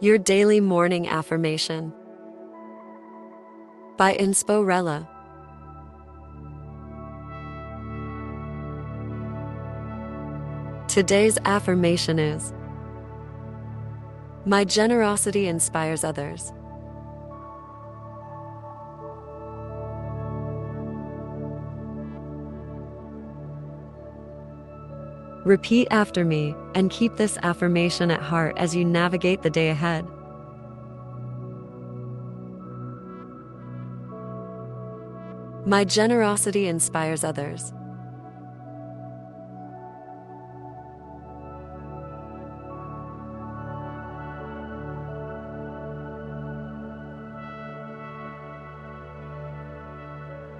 Your Daily Morning Affirmation by Insporella. Today's affirmation is My generosity inspires others. Repeat after me and keep this affirmation at heart as you navigate the day ahead. My generosity inspires others.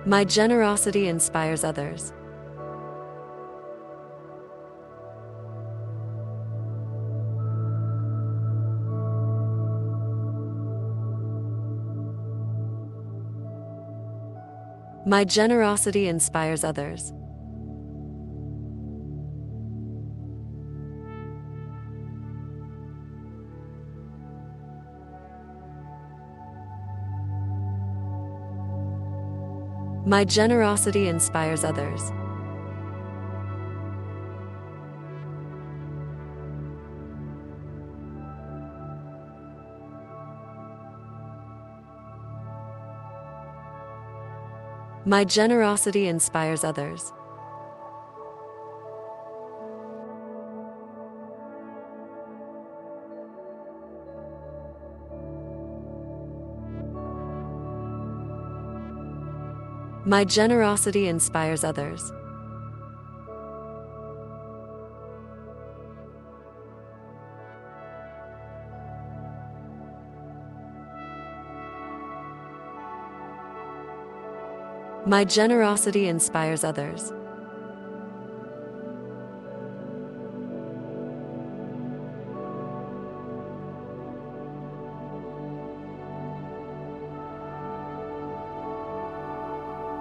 My generosity inspires others. My generosity inspires others. My generosity inspires others. My generosity inspires others. My generosity inspires others. My generosity inspires others.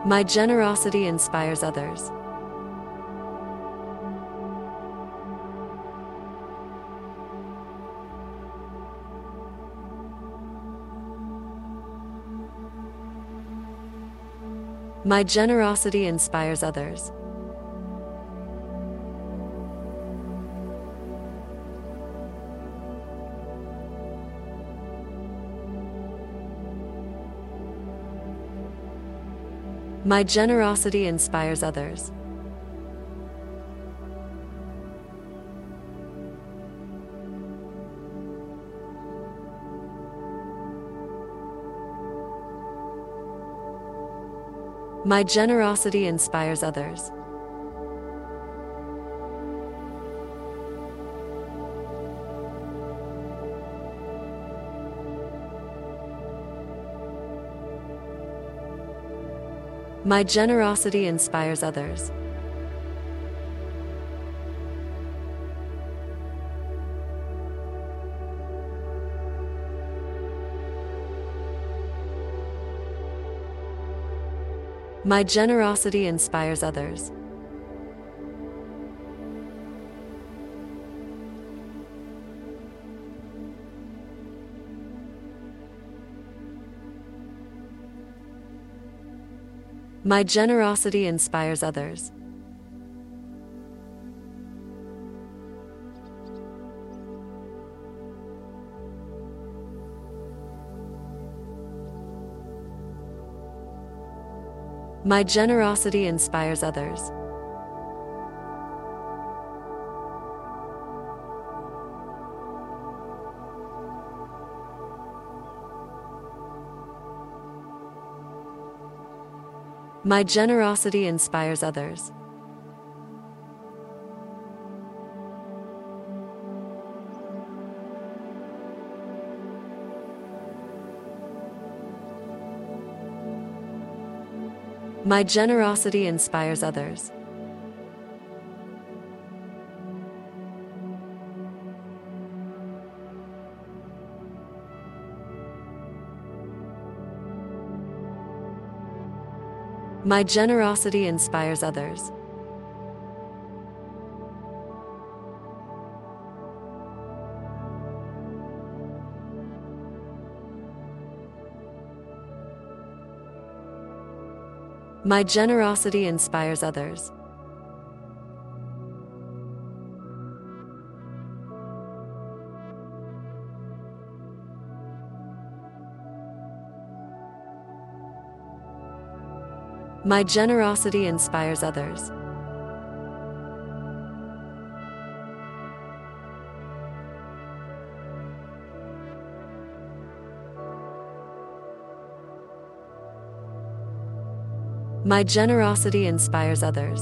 My generosity inspires others. My generosity inspires others. My generosity inspires others. My generosity inspires others. My generosity inspires others. My generosity inspires others. My generosity inspires others. My generosity inspires others. My generosity inspires others. My generosity inspires others. My generosity inspires others. My generosity inspires others. My generosity inspires others. My generosity inspires others.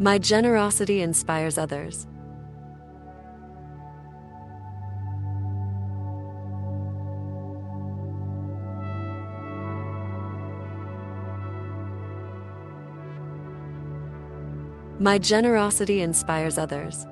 My generosity inspires others. My generosity inspires others.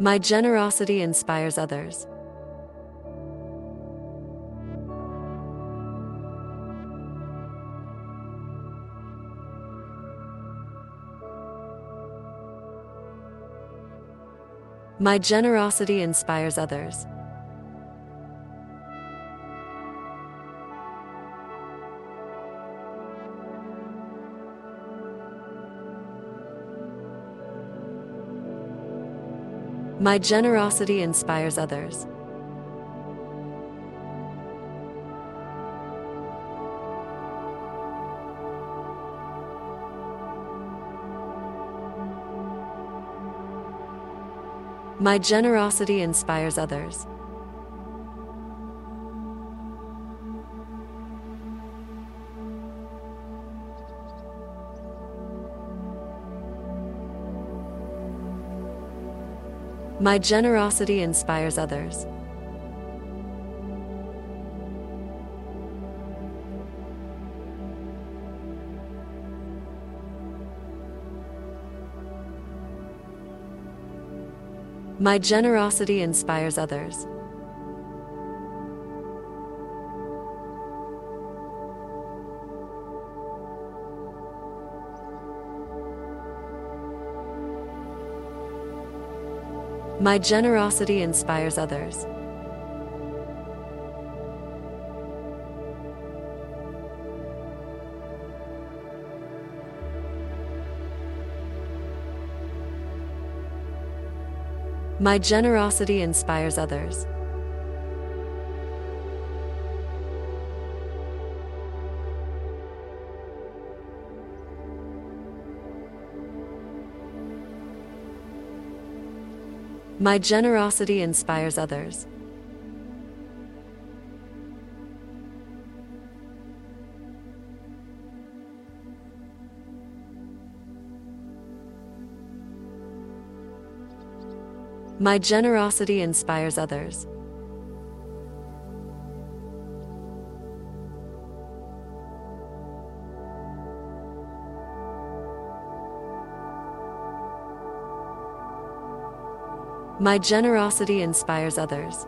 My generosity inspires others. My generosity inspires others. My generosity inspires others. My generosity inspires others. My generosity inspires others. My generosity inspires others. My generosity inspires others. My generosity inspires others. My generosity inspires others. My generosity inspires others. My generosity inspires others.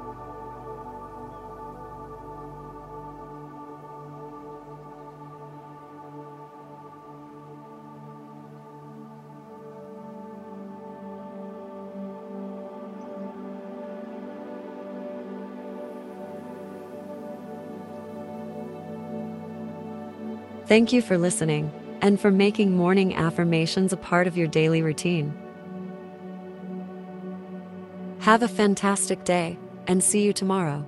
Thank you for listening and for making morning affirmations a part of your daily routine. Have a fantastic day and see you tomorrow.